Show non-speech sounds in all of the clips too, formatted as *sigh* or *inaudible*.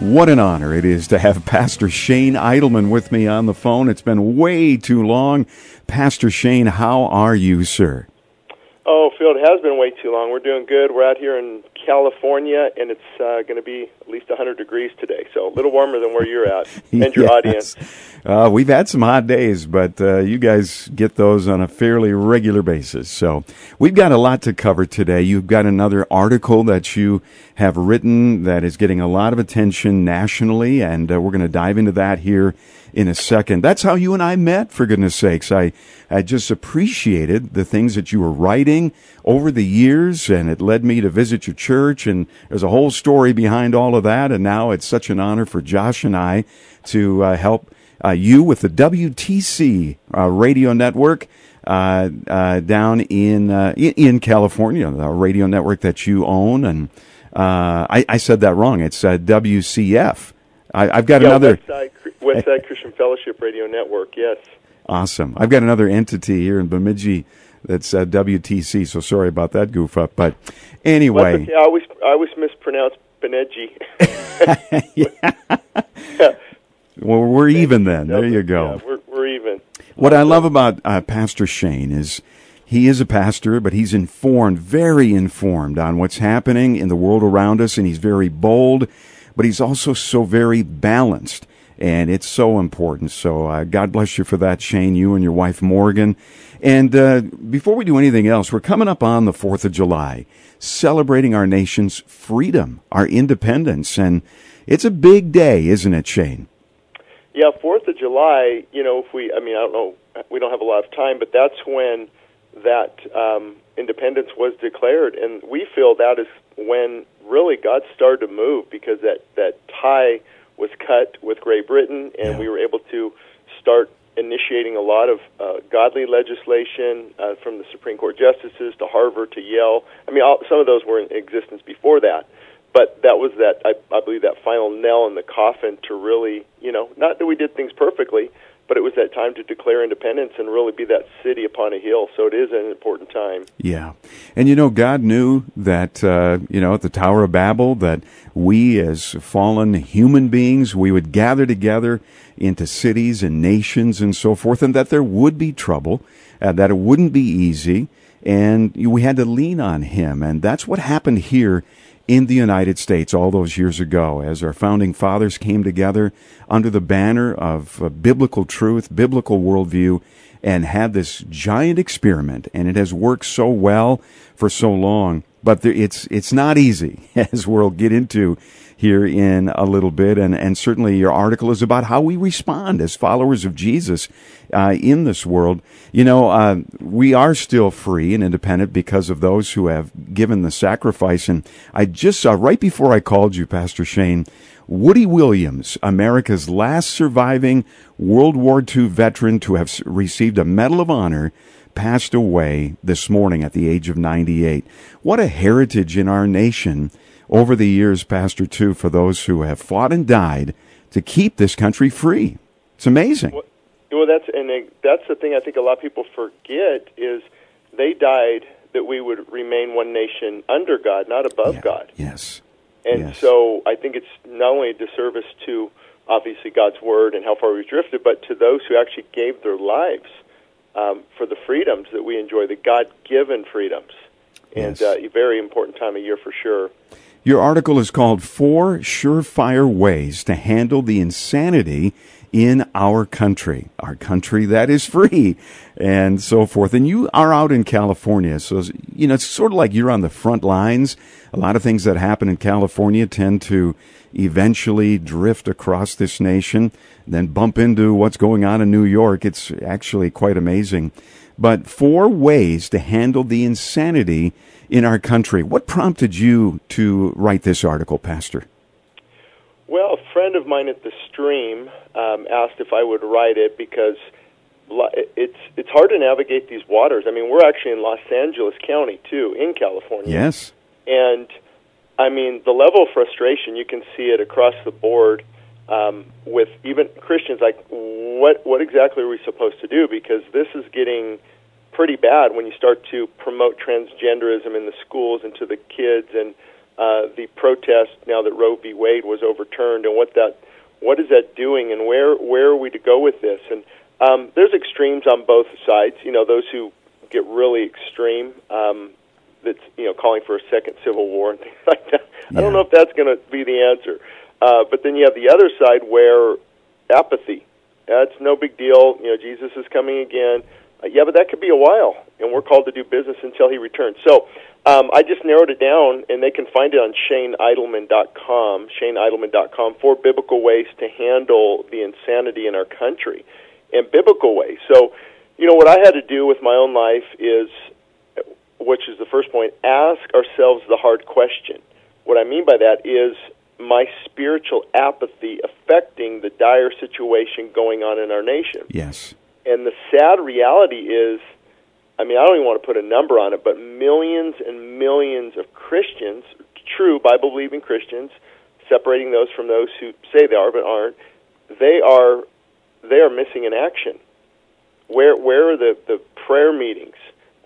What an honor it is to have Pastor Shane Idleman with me on the phone. It's been way too long. Pastor Shane, how are you, sir? Oh, Phil, it has been way too long. We're doing good. We're out here in California, and it's uh, going to be at least 100 degrees today, so a little warmer than where you're at *laughs* and your Yes. audience. Uh, we've had some hot days, but uh, you guys get those on a fairly regular basis. So we've got a lot to cover today. You've got another article that you have written that is getting a lot of attention nationally, and uh, we're going to dive into that here in a second. That's how you and I met, for goodness sakes. I, I just appreciated the things that you were writing over the years, and it led me to visit your church, and there's a whole story behind all of that, and now it's such an honor for Josh and I to uh, help uh, you with the WTC uh, radio network uh, uh, down in, uh, in in California, the radio network that you own, and uh, I, I said that wrong. It's uh, WCF. I, I've got Yeah, another Westside, Westside Christian Fellowship Radio Network, yes. awesome. I've got another entity here in Bemidji that's uh, WTC. So sorry about that goof up, but anyway. okay. I always, I always mispronounce Beneji. *laughs* *laughs* Well, we're even then. There you go. Yeah, we're, we're even. What I love about uh, Pastor Shane is he is a pastor, but he's informed, very informed on what's happening in the world around us, and he's very bold, but he's also so very balanced. And it's so important. So uh, God bless you for that, Shane, you and your wife Morgan. And uh, before we do anything else, we're coming up on the 4th of July, celebrating our nation's freedom, our independence. And it's a big day, isn't it, Shane? Yeah, Fourth of July. You know, if we, I mean, I don't know, we don't have a lot of time, but that's when that um, independence was declared, and we feel that is when really God started to move because that that tie was cut with Great Britain, and Yeah. we were able to start initiating a lot of uh, godly legislation uh, from the Supreme Court justices to Harvard to Yale. I mean, all, some of those were in existence before that, but that was that I, I believe that final nail in the coffin to really, you know, not that we did things perfectly, but it was that time to declare independence and really be that city upon a hill. So it is an important time. Yeah. And you know, God knew that, uh, you know, at the Tower of Babel, that we as fallen human beings, we would gather together into cities and nations and so forth, and that there would be trouble, uh, that it wouldn't be easy, and we had to lean on Him. And that's what happened here in the United States all those years ago as our founding fathers came together under the banner of uh, biblical truth, biblical worldview, and had this giant experiment. And it has worked so well for so long. But there, it's, it's not easy, *laughs* as we'll get into here in a little bit. And, and certainly your article is about how we respond as followers of Jesus uh, in this world. You know, uh, we are still free and independent because of those who have given the sacrifice. And I just saw right before I called you, Pastor Shane, Woody Williams, America's last surviving World War II veteran to have received a Medal of Honor, passed away this morning at the age of 98. What a heritage in our nation over the years, Pastor, too, for those who have fought and died to keep this country free. It's amazing. Well, well, that's and that's the thing I think a lot of people forget is they died that we would remain one nation under God, not above Yeah. God. Yes. And Yes. so I think it's not only a disservice to obviously God's word and how far we've drifted, but to those who actually gave their lives um, for the freedoms that we enjoy, the God-given freedoms. And Yes. uh, a very important time of year for sure. Your article is called Four Surefire Ways to Handle the Insanity in Our Country, our country that is free, and so forth. And you are out in California, so, you know, it's sort of like you're on the front lines. A lot of things that happen in California tend to eventually drift across this nation, then bump into what's going on in New York. It's actually quite amazing. But four ways to handle the insanity in our country. What prompted you to write this article, Pastor? Well, a friend of mine at the stream um, asked if I would write it because it's it's hard to navigate these waters. I mean, we're actually in Los Angeles County too, in California. Yes. And I mean, the level of frustration you can see it across the board um, with even Christians. Like, what what exactly are we supposed to do? Because this is getting pretty bad when you start to promote transgenderism in the schools and to the kids, and uh, the protest now that Roe v. Wade was overturned, and what that what is that doing, and where where are we to go with this? And um, there's extremes on both sides. You know, those who get really extreme. Um, that's you know calling for a second civil war and *laughs* things like that. I don't know if that's going to be the answer. Uh, but then you have the other side where apathy. That's no big deal. You know, Jesus is coming again. Uh, yeah, but that could be a while, and we're called to do business until he returns. So um, I just narrowed it down, and they can find it on ShaneIdleman.com, ShaneIdleman.com, for biblical ways to handle the insanity in our country, and biblical ways. So, you know, what I had to do with my own life is, which is the first point, ask ourselves the hard question. What I mean by that is my spiritual apathy affecting the dire situation going on in our nation. Yes. And the sad reality is, I mean, I don't even want to put a number on it, but millions and millions of Christians, true Bible believing Christians, separating those from those who say they are but aren't, they are they are missing in action. Where where are the, the prayer meetings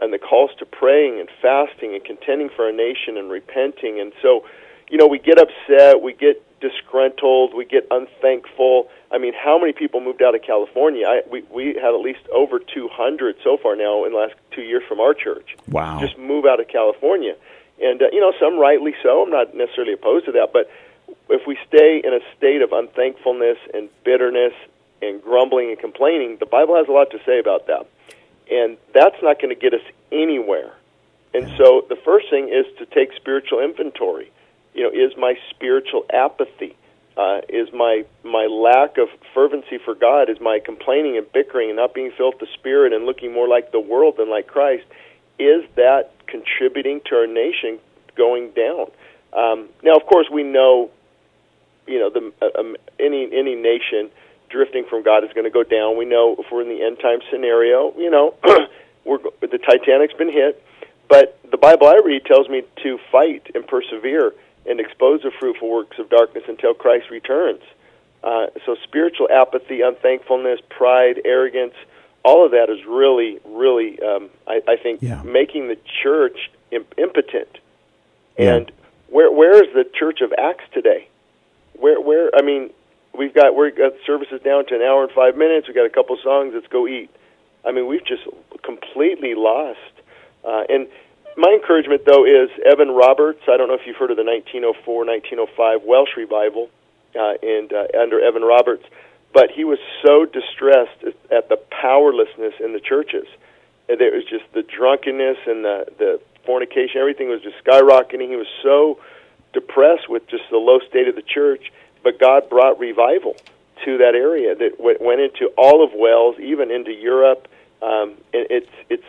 and the calls to praying and fasting and contending for our nation and repenting? And so, you know, we get upset, we get disgruntled, we get unthankful. I mean, how many people moved out of California? I, we we have at least over 200 so far now in the last two years from our church. Wow. Just move out of California, and uh, you know, some rightly so. I'm not necessarily opposed to that, but if we stay in a state of unthankfulness and bitterness and grumbling and complaining, the Bible has a lot to say about that, and that's not going to get us anywhere. And so, the first thing is to take spiritual inventory. You know, is my spiritual apathy? Uh, is my my lack of fervency for God? Is my complaining and bickering and not being filled with the Spirit and looking more like the world than like Christ? Is that contributing to our nation going down? Um, now, of course, we know, you know, the uh, um, any any nation drifting from God is going to go down. We know if we're in the end time scenario, you know, *clears throat* we're the Titanic's been hit, but the Bible I read tells me to fight and persevere and expose the fruitful works of darkness until Christ returns. Uh, so spiritual apathy, unthankfulness, pride, arrogance, all of that is really, really, um, I, I think, Yeah. making the church Im- impotent. Yeah. And where where is the Church of Acts today? Where where I mean, we've got we've got services down to an hour and five minutes. We've got a couple songs. Let's go eat. I mean, we've just completely lost. Uh, and my encouragement, though, is Evan Roberts. I don't know if you've heard of the 1904 1905 Welsh revival, uh, and uh, under Evan Roberts, but he was so distressed at the powerlessness in the churches. And there was just the drunkenness and the the fornication. Everything was just skyrocketing. He was so depressed with just the low state of the church. But God brought revival to that area that went into all of Wales, even into Europe. Um, and it's it's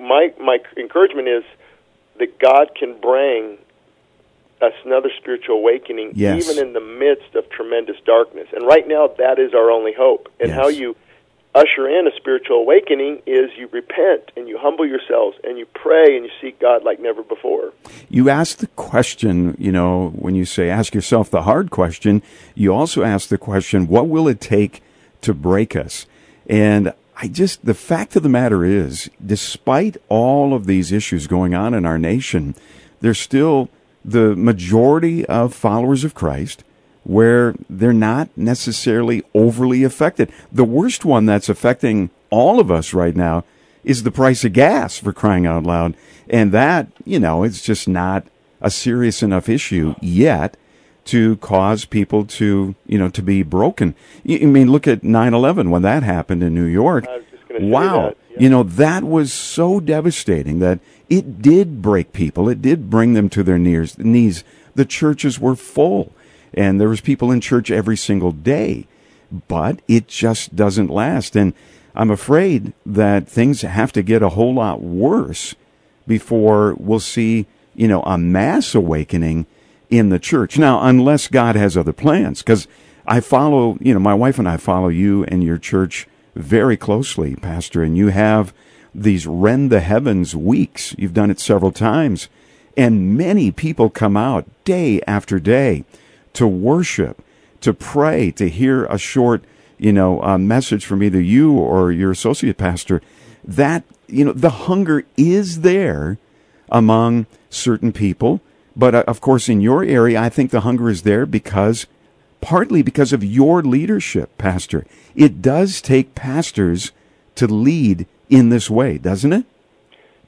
my my encouragement is that God can bring us another spiritual awakening, Yes. even in the midst of tremendous darkness. And right now, that is our only hope. And Yes. how you usher in a spiritual awakening is you repent and you humble yourselves and you pray and you seek God like never before. You ask the question, you know, when you say ask yourself the hard question, you also ask the question, what will it take to break us? And I just, the fact of the matter is, despite all of these issues going on in our nation, there's still the majority of followers of Christ where they're not necessarily overly affected. The worst one that's affecting all of us right now is the price of gas for crying out loud. And that, you know, it's just not a serious enough issue yet to cause people to, you know, to be broken. I mean, look at 9-11 when that happened in New York. I was just gonna say wow. yeah. You know, that was so devastating that it did break people. It did bring them to their knees. knees. The churches were full and there was people in church every single day, but it just doesn't last. And I'm afraid that things have to get a whole lot worse before we'll see, you know, a mass awakening in the church. Now, unless God has other plans, because I follow, you know, my wife and I follow you and your church very closely, Pastor, and you have these rend the heavens weeks. You've done it several times. And many people come out day after day to worship, to pray, to hear a short, you know, uh, message from either you or your associate pastor. That, you know, the hunger is there among certain people. But uh, of course, in your area, I think the hunger is there because, partly because of your leadership, Pastor. It does take pastors to lead in this way, doesn't it?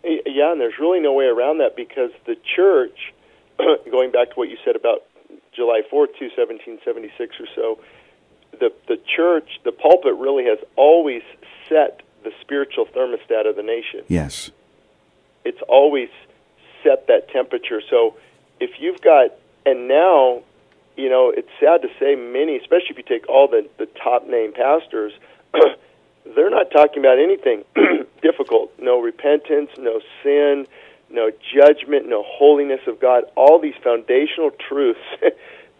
Yeah, and there's really no way around that because the church, *clears throat* going back to what you said about July 4th, 1776 or so, the, the church, the pulpit really has always set the spiritual thermostat of the nation. Yes. It's always set that temperature. So if you've got, and now, you know, it's sad to say many, especially if you take all the, the top name pastors, *clears throat* they're not talking about anything *clears throat* difficult. No repentance, no sin, no judgment, no holiness of God. All these foundational truths *laughs*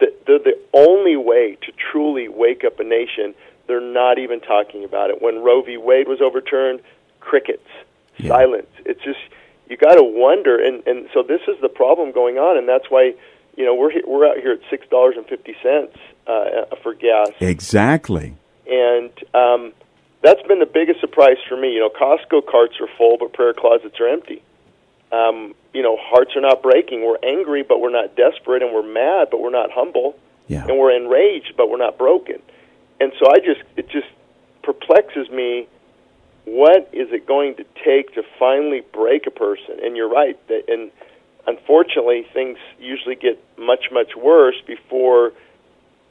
that they're the only way to truly wake up a nation. They're not even talking about it. When Roe v. Wade was overturned, crickets, yeah. silence. It's just you got to wonder, and and so this is the problem going on, and that's why you know we're we're out here at six dollars and fifty cents uh, for gas. Exactly. And um, that's been the biggest surprise for me. You know, Costco carts are full, but prayer closets are empty. Um, you know, hearts are not breaking. We're angry, but we're not desperate, and we're mad, but we're not humble, yeah. and we're enraged, but we're not broken. And so I just it just perplexes me. What is it going to take to finally break a person? And you're right. That, and unfortunately, things usually get much much worse before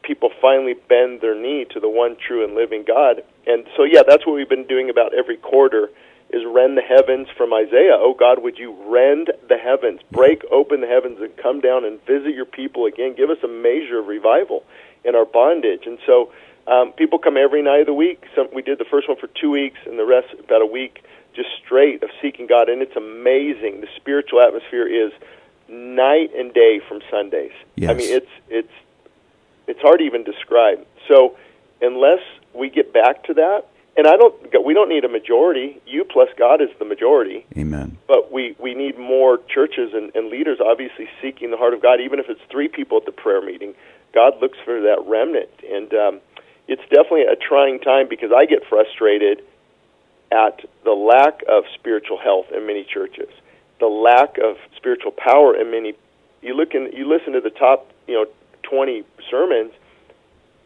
people finally bend their knee to the one true and living God. And so, yeah, that's what we've been doing about every quarter is rend the heavens from Isaiah. Oh God, would you rend the heavens, break open the heavens, and come down and visit your people again? Give us a measure of revival in our bondage. And so, um, people come every night of the week. Some, we did the first one for two weeks, and the rest about a week just straight of seeking God. And it's amazing. The spiritual atmosphere is night and day from Sundays. Yes. I mean, it's it's it's hard to even describe. So unless we get back to that, and I don't, we don't need a majority. You plus God is the majority. Amen. But we we need more churches and, and leaders, obviously seeking the heart of God. Even if it's three people at the prayer meeting, God looks for that remnant, and um, it's definitely a trying time because I get frustrated at the lack of spiritual health in many churches, the lack of spiritual power in many. You look and you listen to the top, you know, 20 sermons,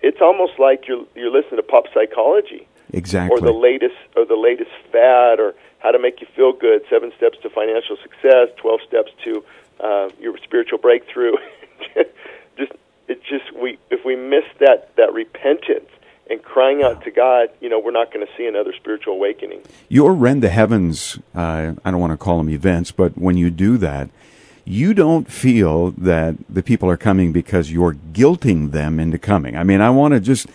it's almost like you're you're listening to pop psychology. Exactly. Or the latest or the latest fad or how to make you feel good, seven steps to financial success, 12 steps to uh, your spiritual breakthrough. *laughs* just it just we if we miss that that repentance and crying out to God, you know, we're not going to see another spiritual awakening. Your rend the heavens, uh, I don't want to call them events, but when you do that, you don't feel that the people are coming because you're guilting them into coming. I mean, I want to just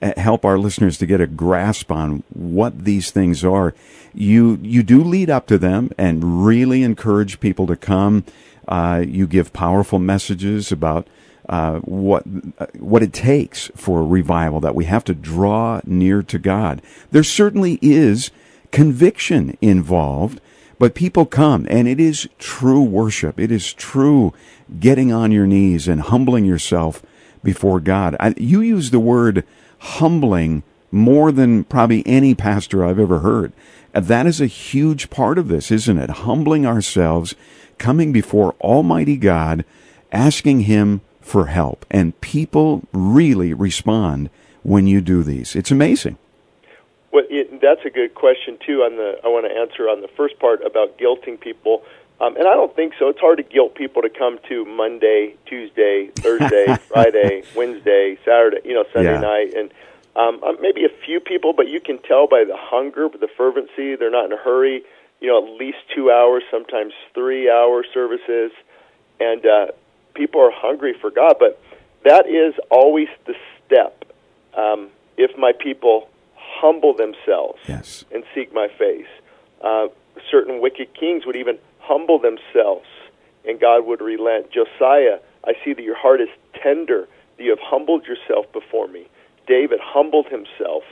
uh, help our listeners to get a grasp on what these things are. You you do lead up to them and really encourage people to come. Uh, you give powerful messages about uh, what uh, what it takes for revival. That we have to draw near to God. There certainly is conviction involved but people come, and it is true worship. It is true getting on your knees and humbling yourself before God. I, you use the word humbling more than probably any pastor I've ever heard. That is a huge part of this, isn't it? Humbling ourselves, coming before Almighty God, asking Him for help. And people really respond when you do these. It's amazing. Well, it, that's a good question too. On the, I want to answer on the first part about guilting people, um, and I don't think so. It's hard to guilt people to come to Monday, Tuesday, *laughs* Thursday, Friday, Wednesday, Saturday, you know, Sunday Yeah. night, and um, uh, maybe a few people, but you can tell by the hunger, the fervency. They're not in a hurry. You know, at least two hours, sometimes three-hour services, and uh, people are hungry for God. But that is always the step. Um, if my people humble themselves Yes. and seek my face. Uh, certain wicked kings would even humble themselves, and God would relent. Josiah I see that your heart is tender, that you have humbled yourself before me. David humbled himself.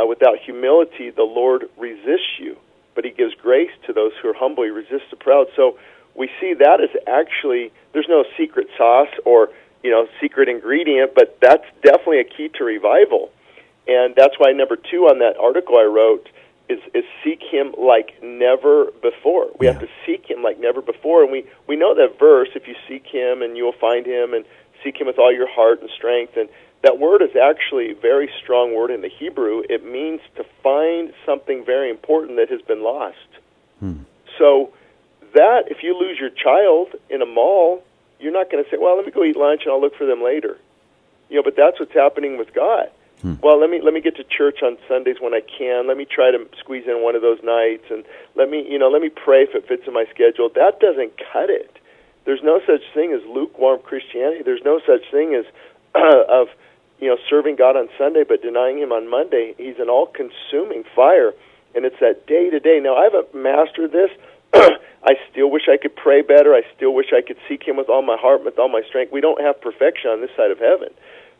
Uh, without humility, the Lord resists you, but he gives grace to those who are humble. He resists the proud. So we see that as actually, there's no secret sauce or you know secret ingredient, but that's definitely a key to revival. And that's why number two on that article I wrote is, is seek him like never before. We Yeah. have to seek him like never before. And we, we know that verse, if you seek him and you will find him and seek him with all your heart and strength. And that word is actually a very strong word in the Hebrew. It means to find something very important that has been lost. Hmm. So that, if you lose your child in a mall, you're not going to say, well, let me go eat lunch and I'll look for them later. You know, but that's what's happening with God. Hmm. Well, let me let me get to church on Sundays when I can. Let me try to squeeze in one of those nights, and let me you know let me pray if it fits in my schedule. That doesn't cut it. There's no such thing as lukewarm Christianity. There's no such thing as *clears throat* of you know serving God on Sunday but denying Him on Monday. He's an all-consuming fire, and it's that day to day. Now I haven't mastered this. *clears throat* I still wish I could pray better. I still wish I could seek Him with all my heart, with all my strength. We don't have perfection on this side of heaven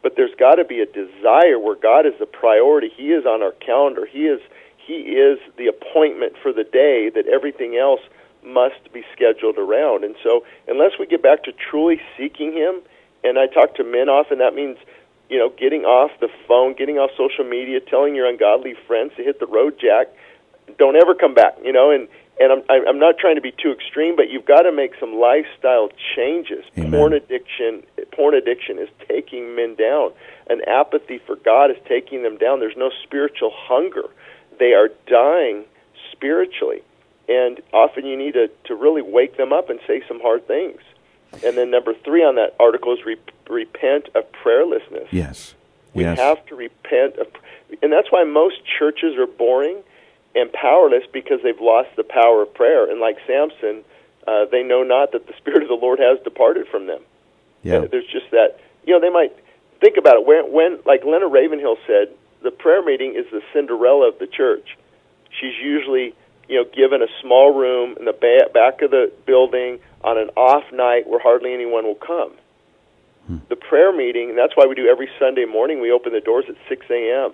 but there's got to be a desire where God is the priority. He is on our calendar. He is he is the appointment for the day that everything else must be scheduled around. And so, unless we get back to truly seeking Him, and I talk to men often, that means you know getting off the phone, getting off social media, telling your ungodly friends to hit the road, Jack. Don't ever come back. You know, and and I'm I'm not trying to be too extreme, but you've got to make some lifestyle changes. Amen. Porn addiction, porn addiction is taking men down. An apathy for God is taking them down. There's no spiritual hunger. They are dying spiritually, and often you need to to really wake them up and say some hard things. And then number three on that article is re- repent of prayerlessness. Yes. We yes. have to repent of, and that's why most churches are boring and powerless because they've lost the power of prayer. And like Samson, uh, they know not that the *laughs* Spirit of the Lord has departed from them. yeah. There's just that, you know, they might think about it. When, when, like Leonard Ravenhill said, the prayer meeting is the Cinderella of the church. She's usually, you know, given a small room in the ba- back of the building on an off night where hardly anyone will come. The prayer meeting, and that's why we do every Sunday morning. We open the doors at 6 a.m.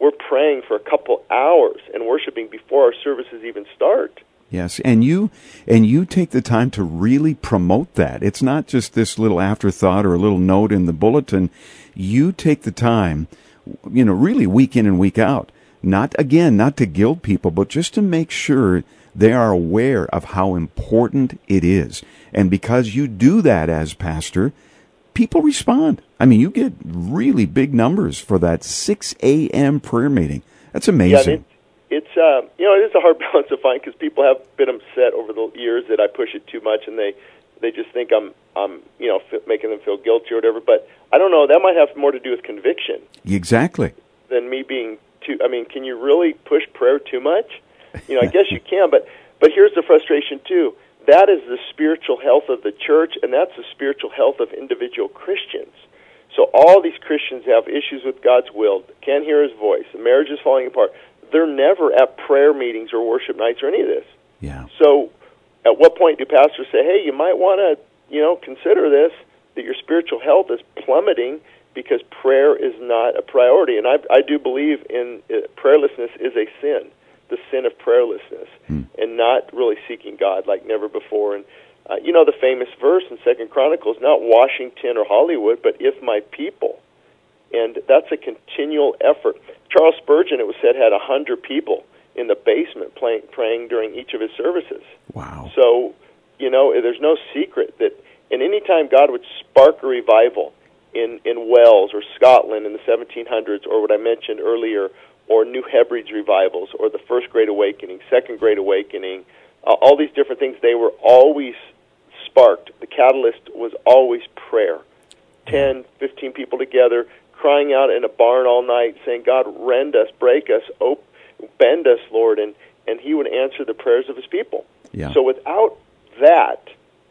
We're praying for a couple hours and worshiping before our services even start. Yes, and you and you take the time to really promote that. It's not just this little afterthought or a little note in the bulletin. You take the time, you know, really week in and week out. Not again, not to guilt people, but just to make sure they are aware of how important it is. And because you do that as pastor, people respond. I mean, you get really big numbers for that 6 a.m. prayer meeting. That's amazing. and it, it's uh, you know it is a hard *laughs* balance to find because people have been upset over the years that I push it too much, and they they just think I'm I'm you know f- making them feel guilty or whatever. But I don't know. That might have more to do with conviction exactly. than me being too. I mean, can you really push prayer too much? You know, I guess you *laughs* can, but but here's the frustration too. That is the spiritual health of the church, and that's the spiritual health of individual Christians. So all these Christians have issues with God's will, can't hear His voice, the marriage is falling apart. They're never at prayer meetings or worship nights or any of this. Yeah. So, at what point do pastors say, "Hey, you might want to, you know, consider this that your spiritual health is plummeting because prayer is not a priority?" And I, I do believe in uh, prayerlessness is a sin, the sin of prayerlessness, and not really seeking God like never before. And uh, you know the famous verse in Second Chronicles, not Washington or Hollywood, but if my people and that's a continual effort. Charles Spurgeon, it was said, had a hundred people in the basement playing, praying during each of his services. Wow. So, you know, there's no secret that, and any time God would spark a revival in in Wales or Scotland in the 1700s, or what I mentioned earlier, or New Hebrides revivals, or the First Great Awakening, Second Great Awakening, uh, all these different things, they were always sparked. The catalyst was always prayer. 10, 15 people together, crying out in a barn all night, saying, God, rend us, break us, op- bend us, Lord, and, and He would answer the prayers of His people. Yeah. So without that,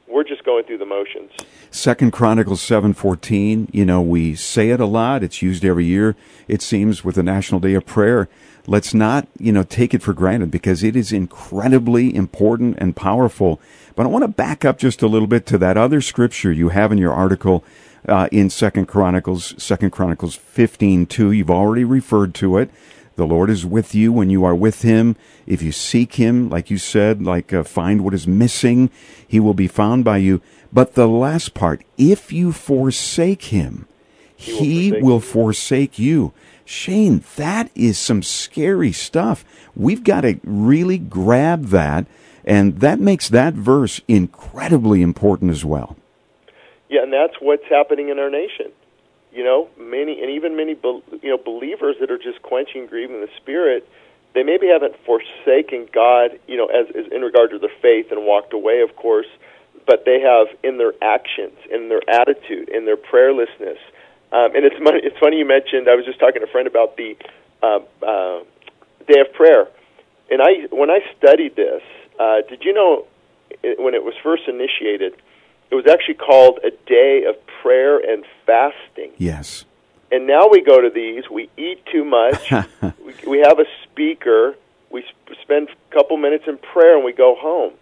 we're just going through the motions. Second Chronicles seven fourteen. You know, we say it a lot. It's used every year. It seems with the National Day of Prayer. Let's not, you know, take it for granted because it is incredibly important and powerful. But I want to back up just a little bit to that other scripture you have in your article uh, in Second Chronicles, Second Chronicles fifteen two. You've already referred to it. The Lord is with you when you are with Him. If you seek Him, like you said, like uh, find what is missing, He will be found by you. But the last part, if you forsake Him, He, forsake will forsake you. Shane, that is some scary stuff. We've got to really grab that, and that makes that verse incredibly important as well. Yeah, and that's what's happening in our nation. You know, many and even many you know believers that are just quenching grieving the spirit. They maybe haven't forsaken God, you know, as, as in regard to their faith and walked away, of course, but they have in their actions, in their attitude, in their prayerlessness. Um, and it's funny, it's funny you mentioned. I was just talking to a friend about the uh, uh, day of prayer, and I when I studied this, uh, did you know it, when it was first initiated? It was actually called a day of prayer and fasting. Yes. And now we go to these, we eat too much, *laughs* we, we have a speaker, we sp- spend a couple minutes in prayer, and we go home.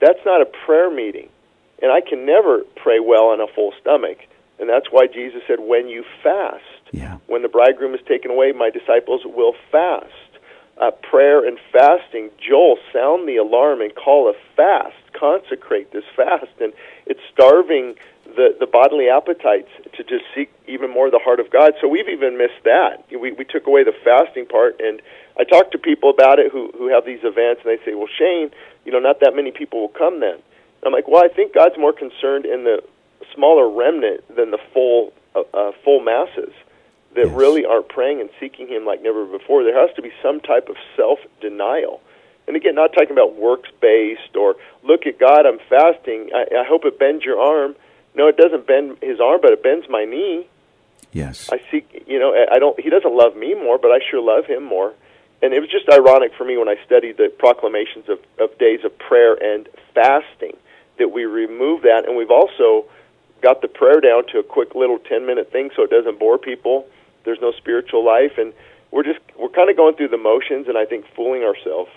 That's not a prayer meeting. And I can never pray well on a full stomach. And that's why Jesus said, when you fast, Yeah. when the bridegroom is taken away, my disciples will fast. Uh, prayer and fasting. Joel, sound the alarm and call a fast. Consecrate this fast. And it's starving the, the bodily appetites to just seek even more the heart of God. So we've even missed that. We, we took away the fasting part. And I talk to people about it who, who have these events, and they say, well, Shane, you know, not that many people will come then. I'm like, well, I think God's more concerned in the smaller remnant than the full uh, uh, full masses that Yes. really aren't praying and seeking Him like never before. There has to be some type of self denial. And again, not talking about works based or look at God, I'm fasting. I, I hope it bends your arm. No, it doesn't bend His arm, but it bends my knee. Yes. I seek, you know, I don't. He doesn't love me more, but I sure love Him more. And it was just ironic for me when I studied the proclamations of, of days of prayer and fasting that we remove that, and we've also got the prayer down to a quick little ten minute thing, so it doesn't bore people. There's no spiritual life, and we're just we're kind of going through the motions, and I think fooling ourselves.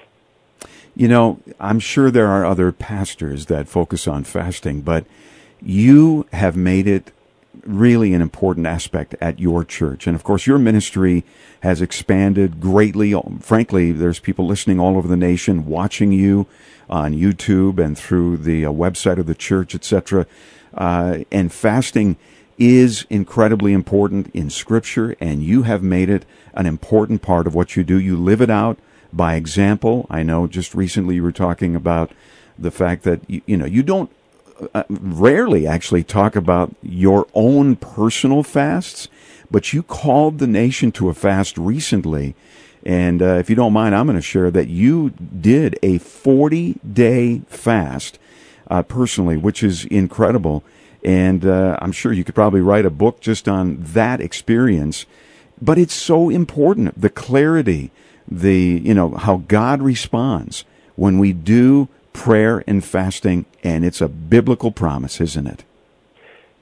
You know, I'm sure there are other pastors that focus on fasting, but you have made it really an important aspect at your church. And of course, your ministry has expanded greatly. Frankly, there's people listening all over the nation watching you on YouTube and through the uh, website of the church, etc. Uh, and fasting is incredibly important in Scripture, and you have made it an important part of what you do. You live it out by example. I know just recently you were talking about the fact that you, you know you don't uh, rarely actually talk about your own personal fasts, but you called the nation to a fast recently. And uh, if you don't mind, I'm going to share that you did a 40 day fast uh, personally, which is incredible. And uh, I'm sure you could probably write a book just on that experience. But it's so important the clarity, the, you know, how God responds when we do prayer and fasting, and it's a biblical promise, isn't it?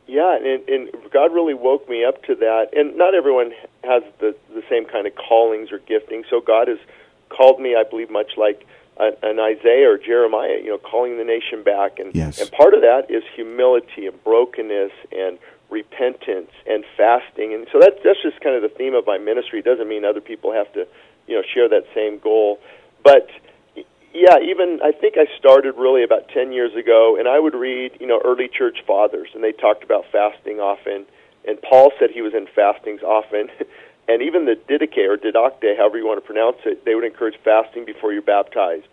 Yeah, and, and God really woke me up to that. And not everyone has the the same kind of callings or gifting. So God has called me, I believe, much like an, Isaiah or Jeremiah. You know, calling the nation back, and Yes. and part of that is humility and brokenness and repentance and fasting. And so that's that's just kind of the theme of my ministry. It doesn't mean other people have to, you know, share that same goal, but yeah, even I think I started really about 10 years ago, and I would read, you know, early church fathers, and they talked about fasting often. And Paul said he was in fastings often. *laughs* And even the Didache or Didacte, however you want to pronounce it, they would encourage fasting before you're baptized.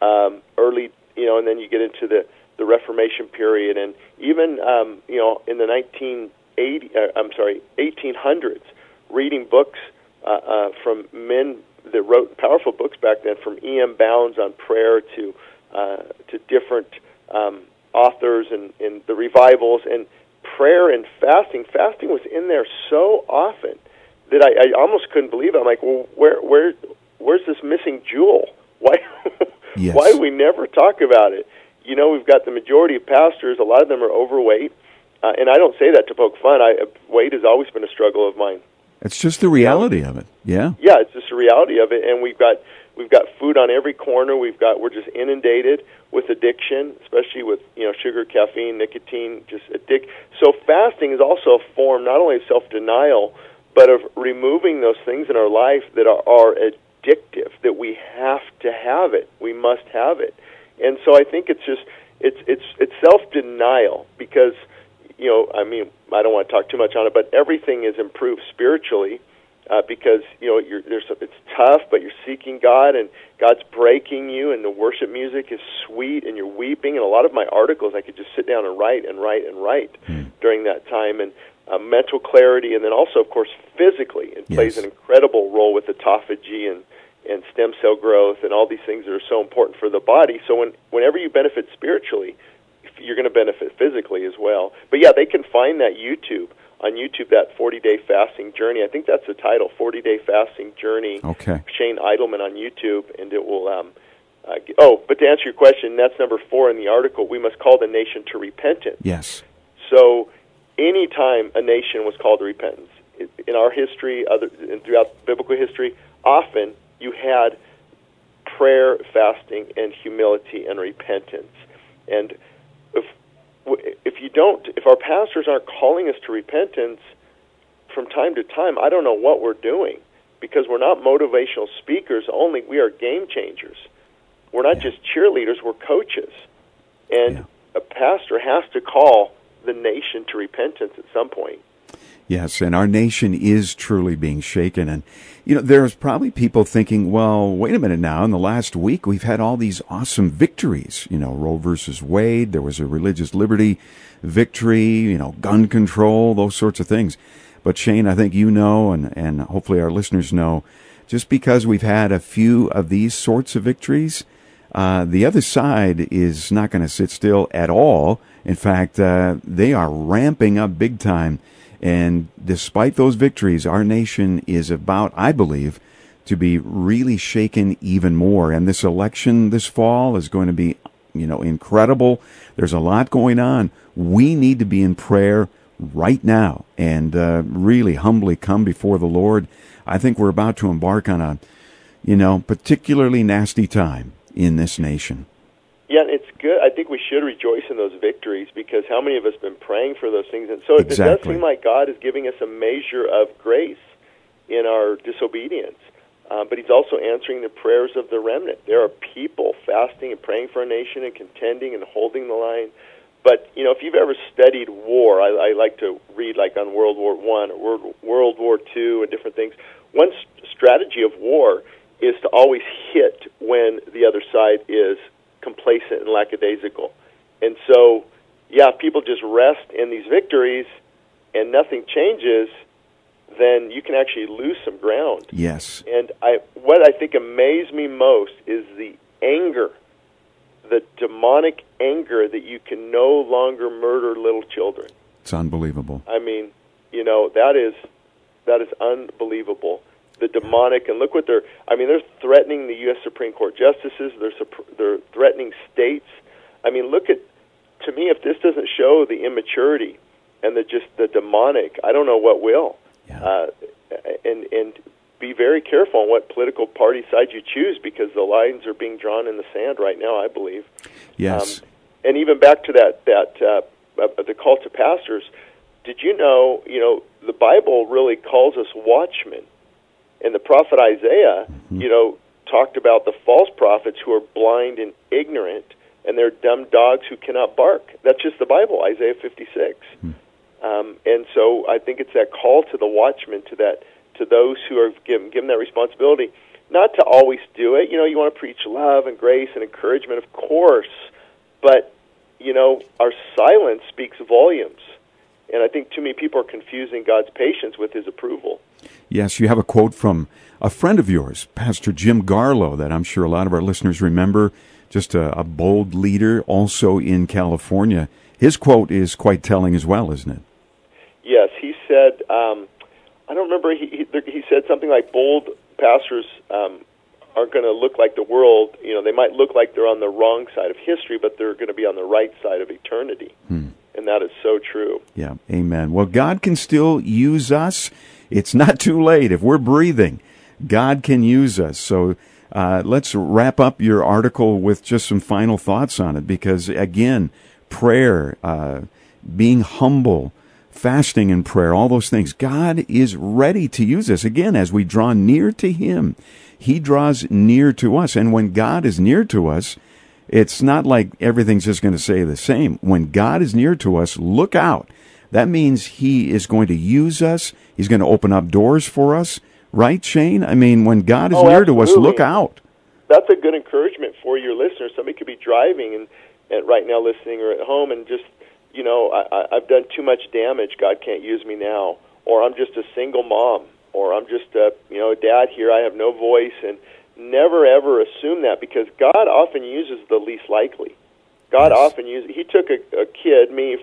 Um, early, you know, and then you get into the, the Reformation period. And even, um, you know, in the 1980, uh, I'm sorry, 1800s, reading books uh, uh, from men that wrote powerful books back then, from E.M. Bounds on prayer to uh, to different um, authors and, and the revivals and prayer and fasting. Fasting was in there so often that I, I almost couldn't believe it. I'm like, well, where where where's this missing jewel? *laughs* Why Yes. why do we never talk about it? you know, we've got the majority of pastors. A lot of them are overweight, uh, and I don't say that to poke fun. I, weight has always been a struggle of mine. It's just the reality of it. Yeah. Yeah, it's just the reality of it, and we've got we've got food on every corner. We've got we're just inundated with addiction, especially with you know sugar, caffeine, nicotine, just addict. So fasting is also a form not only of self denial, but of removing those things in our life that are, are addictive. That we have to have it. We must have it. And so I think it's just it's it's it's self denial because you know I mean I don't want to talk too much on it, but everything is improved spiritually uh, because you know you're, there's it's tough, but you're seeking God and God's breaking you, and the worship music is sweet, and you're weeping. And a lot of my articles, I could just sit down and write and write and write Hmm. during that time, and uh, mental clarity, and then also, of course, physically, it plays an incredible role with autophagy and and stem cell growth and all these things that are so important for the body. So when whenever you benefit spiritually, you're going to benefit physically as well. But yeah, they can find that YouTube on YouTube that 40 day fasting journey. I think that's the title, 40 day fasting journey. Okay. Shane Idleman on YouTube, and it will. Um, uh, oh, but to answer your question, that's number four in the article. We must call the nation to repentance. Yes. So, anytime a nation was called to repentance in our history, other and throughout biblical history, often you had prayer, fasting, and humility and repentance. And if if you don't, if our pastors aren't calling us to repentance from time to time, I don't know what we're doing because we're not motivational speakers only. We are game changers. We're not just cheerleaders. We're coaches, and Yeah. a pastor has to call the nation to repentance at some point. Yes, and our nation is truly being shaken. And, you know, there's probably people thinking, well, wait a minute now. In the last week, we've had all these awesome victories. You know, Roe versus Wade, there was a religious liberty victory, you know, gun control, those sorts of things. But Shane, I think you know, and, and hopefully our listeners know, just because we've had a few of these sorts of victories, uh, the other side is not going to sit still at all. In fact, uh, they are ramping up big time. And despite those victories, our nation is about, I believe, to be really shaken even more. And this election this fall is going to be, you know, incredible. There's a lot going on. We need to be in prayer right now and uh, really humbly come before the Lord. I think we're about to embark on a, you know, particularly nasty time in this nation. Yeah, it's good. I think we should rejoice in those victories because how many of us have been praying for those things? And so it does seem like God is giving us a measure of grace in our disobedience. Uh, but He's also answering the prayers of the remnant. There are people fasting and praying for a nation and contending and holding the line. But you know, if you've ever studied war, I, I like to read like on World War One or World, World War Two and different things. One st- strategy of war is to always hit when the other side is complacent and lackadaisical. And so, yeah, people just rest in these victories and nothing changes, then you can actually lose some ground. Yes. And I, what I think amazed me most is the anger, the demonic anger that you can no longer murder little children. It's unbelievable. I mean, you know, that is that is unbelievable. The demonic, and look what they're. I mean, they're threatening the U.S. Supreme Court justices. They're they're threatening states. I mean, look at to me if this doesn't show the immaturity and the just the demonic, I don't know what will. Yeah. Uh, and and be very careful on what political party side you choose because the lines are being drawn in the sand right now. I believe. Yes. Um, and even back to that that uh, uh, the call to pastors. Did you know? You know, the Bible really calls us watchmen, and the prophet Isaiah, you know, talked about the false prophets who are blind and ignorant, and they're dumb dogs who cannot bark. That's just the Bible, Isaiah fifty six. Um, and so I think it's that call to the watchmen, to that to those who are given given that responsibility, not to always do it. You know, you want to preach love and grace and encouragement, of course, but you know, our silence speaks volumes. And I think too many people are confusing God's patience with His approval. Yes, you have a quote from a friend of yours, Pastor Jim Garlow, that I'm sure a lot of our listeners remember. Just a, a bold leader, also in California. His quote is quite telling as well, isn't it? Yes, he said. Um, I don't remember. He, he he said something like, "Bold pastors um, aren't going to look like the world. You know, they might look like they're on the wrong side of history, but they're going to be on the right side of eternity. Hmm. And that is so true. Yeah, amen. Well, God can still use us. It's not too late. If we're breathing, God can use us. So uh, let's wrap up your article with just some final thoughts on it because, again, prayer, uh, being humble, fasting and prayer, all those things, God is ready to use us. Again, as we draw near to Him, He draws near to us. And when God is near to us, it's not like everything's just going to stay the same. When God is near to us, look out. That means He is going to use us. He's going to open up doors for us. Right, Shane? I mean, when God is Oh, near to us, look out. That's a good encouragement for your listeners. Somebody could be driving and, and right now listening or at home and just, you know, I, I, I've done too much damage. God can't use me now. Or I'm just a single mom. Or I'm just a, you know, a dad here. I have no voice. And never ever assume that because God often uses the least likely. God Yes. often uses. He took a, a kid, me,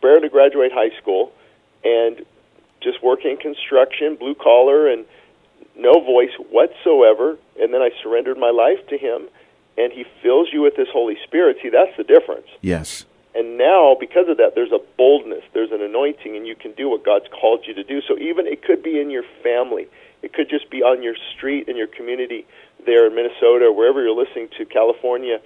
barely graduate high school, and just working construction, blue collar, and no voice whatsoever. And then I surrendered my life to Him, and He fills you with His Holy Spirit. See, that's the difference. Yes. And now, because of that, there's a boldness, there's an anointing, and you can do what God's called you to do. So even it could be in your family, it could just be on your street in your community there in Minnesota, wherever you're listening to, California,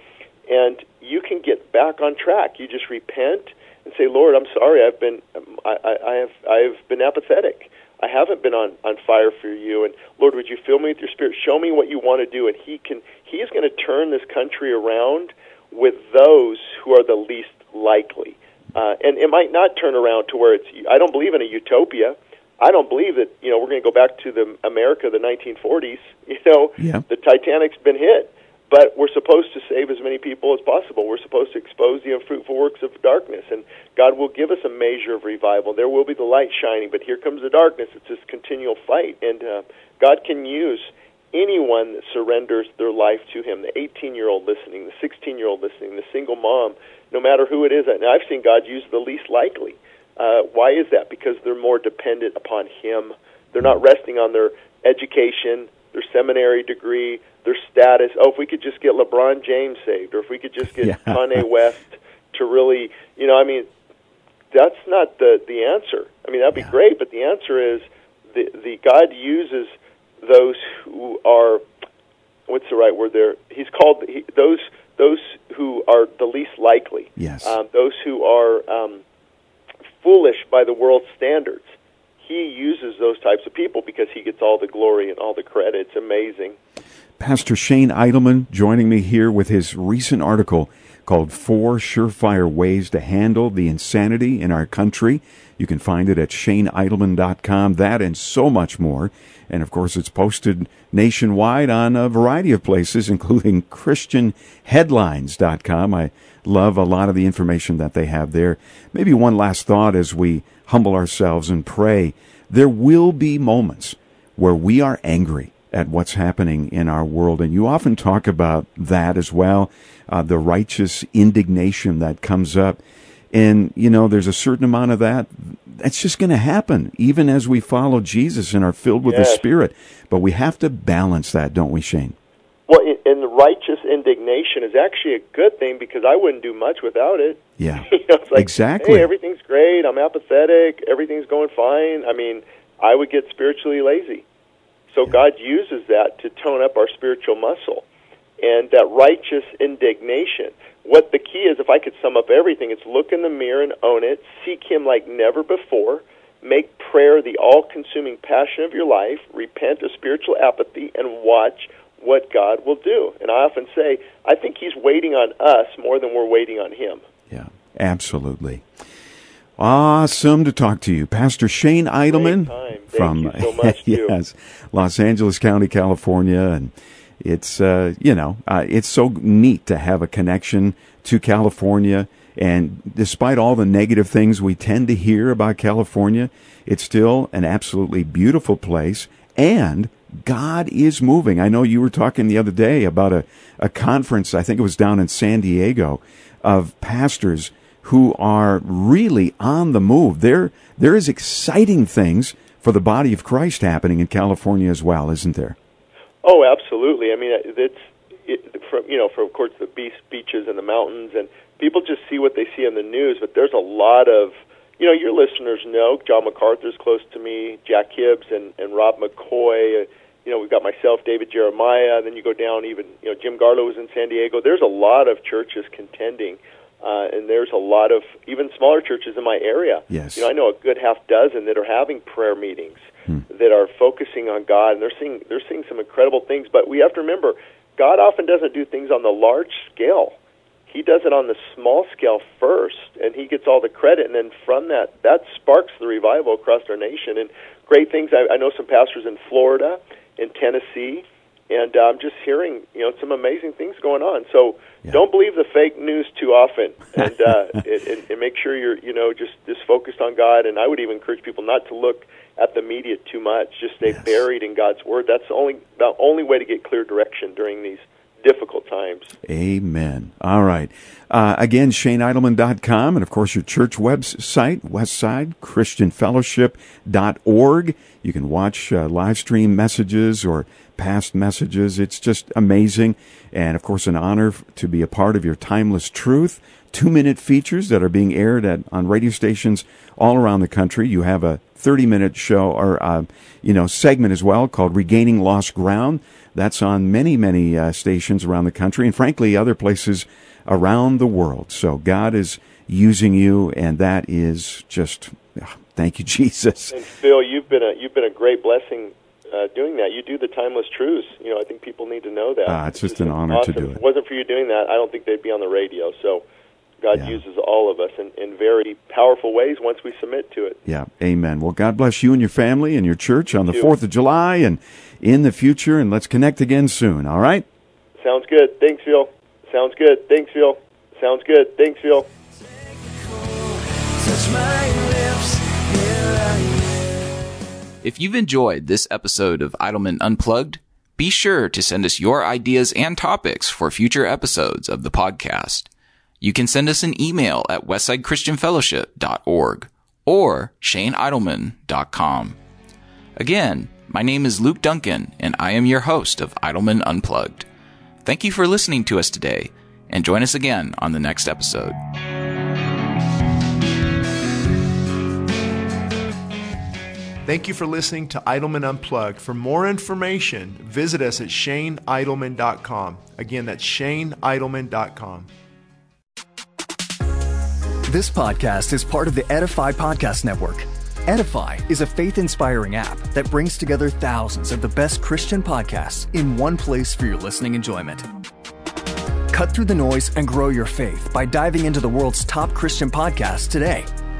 and you can get back on track. You just repent and say, "Lord, I'm sorry. I've been, I, I, I have, I've been apathetic. I haven't been on on fire for you. And Lord, would you fill me with your Spirit? Show me what you want to do." And He can. He's going to turn this country around with those who are the least likely. Uh, and it might not turn around to where it's. I don't believe in a utopia. I don't believe that you know we're going to go back to the America of the 1940s. *laughs* You know, Yeah. the Titanic's been hit, but we're supposed to save as many people as possible. We're supposed to expose the unfruitful works of darkness, and God will give us a measure of revival. There will be the light shining, but here comes the darkness. It's this continual fight, and uh, God can use anyone that surrenders their life to Him. The 18-year-old listening, the 16-year-old listening, the single mom, no matter who it is. And I've seen God use the least likely. Uh, why is that? Because they're more dependent upon Him. They're not resting on their education, their seminary degree, their status. Oh, if we could just get LeBron James saved, or if we could just get Yeah. Kanye *laughs* West to really, you know, I mean, that's not the the answer. I mean, that'd be Yeah. great, but the answer is the the God uses those who are what's the right word there? He's called he, those those who are the least likely. Yes. Um, those who are um, foolish by the world's standards. He uses those types of people because he gets all the glory and all the credit. It's amazing. Pastor Shane Idleman joining me here with his recent article called Four Surefire Ways to Handle the Insanity in Our Country. You can find it at shaneidleman.com, that and so much more. And of course, it's posted nationwide on a variety of places, including ChristianHeadlines.com. I love a lot of the information that they have there. Maybe one last thought as we humble ourselves and pray. There will be moments where we are angry at what's happening in our world. And you often talk about that as well, uh, the righteous indignation that comes up. And, you know, there's a certain amount of that. That's just going to happen, even as we follow Jesus and are filled with the Spirit. But we have to balance that, don't we, Shane? Well, and the righteous indignation is actually a good thing because I wouldn't do much without it. *laughs* Yeah. you know, like, Exactly. Hey, everything's great. I'm apathetic. Everything's going fine. I mean, I would get spiritually lazy. So God uses that to tone up our spiritual muscle. And that righteous indignation. What the key is, if I could sum up everything, it's look in the mirror and own it, seek Him like never before, make prayer the all consuming passion of your life, repent of spiritual apathy, and watch what God will do. And I often say, I think He's waiting on us more than we're waiting on Him. Yeah, absolutely. Awesome to talk to you, Pastor Shane Idleman from so *laughs* yes, Los Angeles County, California, and it's uh, you know uh, it's so neat to have a connection to California. And despite all the negative things we tend to hear about California, it's still an absolutely beautiful place. And God is moving. I know you were talking the other day about a, a conference, I think it was down in San Diego, of pastors who are really on the move. There, there is exciting things for the body of Christ happening in California as well, isn't there? Oh, absolutely. I mean, it's it, from you know, from of course the beach, beaches and the mountains, and people just see what they see in the news. But there's a lot of you know, your listeners know John MacArthur's close to me, Jack Hibbs and and Rob McCoy. Uh, you know, we've got myself, David Jeremiah. Then you go down even you know Jim Garlow was in San Diego. There's a lot of churches contending. Uh, and there's a lot of even smaller churches in my area. Yes. You know, I know a good half dozen that are having prayer meetings Hmm. that are focusing on God, and they're seeing they're seeing some incredible things. But we have to remember, God often doesn't do things on the large scale. He does it on the small scale first, and he gets all the credit. And then from that, that sparks the revival across our nation. And great things. I, I know some pastors in Florida, in Tennessee, and uh, I'm just hearing you know some amazing things going on. So Yeah. don't believe the fake news too often, *laughs* and, uh, and make sure you're you know just just focused on God. And I would even encourage people not to look at the media too much. Just stay Yes. buried in God's word. That's the only the only way to get clear direction during these difficult times. Amen. All right. Uh, again, ShaneIdleman.com and, of course, your church website, WestsideChristianFellowship.org. You can watch uh, live stream messages or past messages. It's just amazing. And, of course, an honor to be a part of your Timeless Truth two minute features that are being aired at, on radio stations all around the country. You have a 30 minute show or, uh, you know, segment as well called Regaining Lost Ground. That's on many, many uh, stations around the country and frankly other places around the world. So God is using you and that is just, ah, thank you, *laughs* Jesus. And Phil, you've been a you've been a great blessing uh, doing that. You do the timeless truths. You know, I think people need to know that. Ah, it's just It's an honor to awesome. do If it. it wasn't for you doing that, I don't think they'd be on the radio. So God Yeah. uses all of us in, in very powerful ways once we submit to it. Yeah, amen. Well, God bless you and your family and your church on the you. 4th of July and in the future, and let's connect again soon, all right? Sounds good. Thanks, Phil. Sounds good. Thanks, Phil. Sounds good. Thanks, Phil. If you've enjoyed this episode of Idleman Unplugged, be sure to send us your ideas and topics for future episodes of the podcast. You can send us an email at westsidechristianfellowship.org or shaneidleman.com. Again, my name is Luke Duncan, and I am your host of Idleman Unplugged. Thank you for listening to us today, and join us again on the next episode. Thank you for listening to Idleman Unplugged. For more information, visit us at shaneidleman.com. Again, that's shaneidleman.com. This podcast is part of the Edify Podcast Network. Edify is a faith inspiring app that brings together thousands of the best Christian podcasts in one place for your listening enjoyment. Cut through the noise and grow your faith by diving into the world's top Christian podcasts today.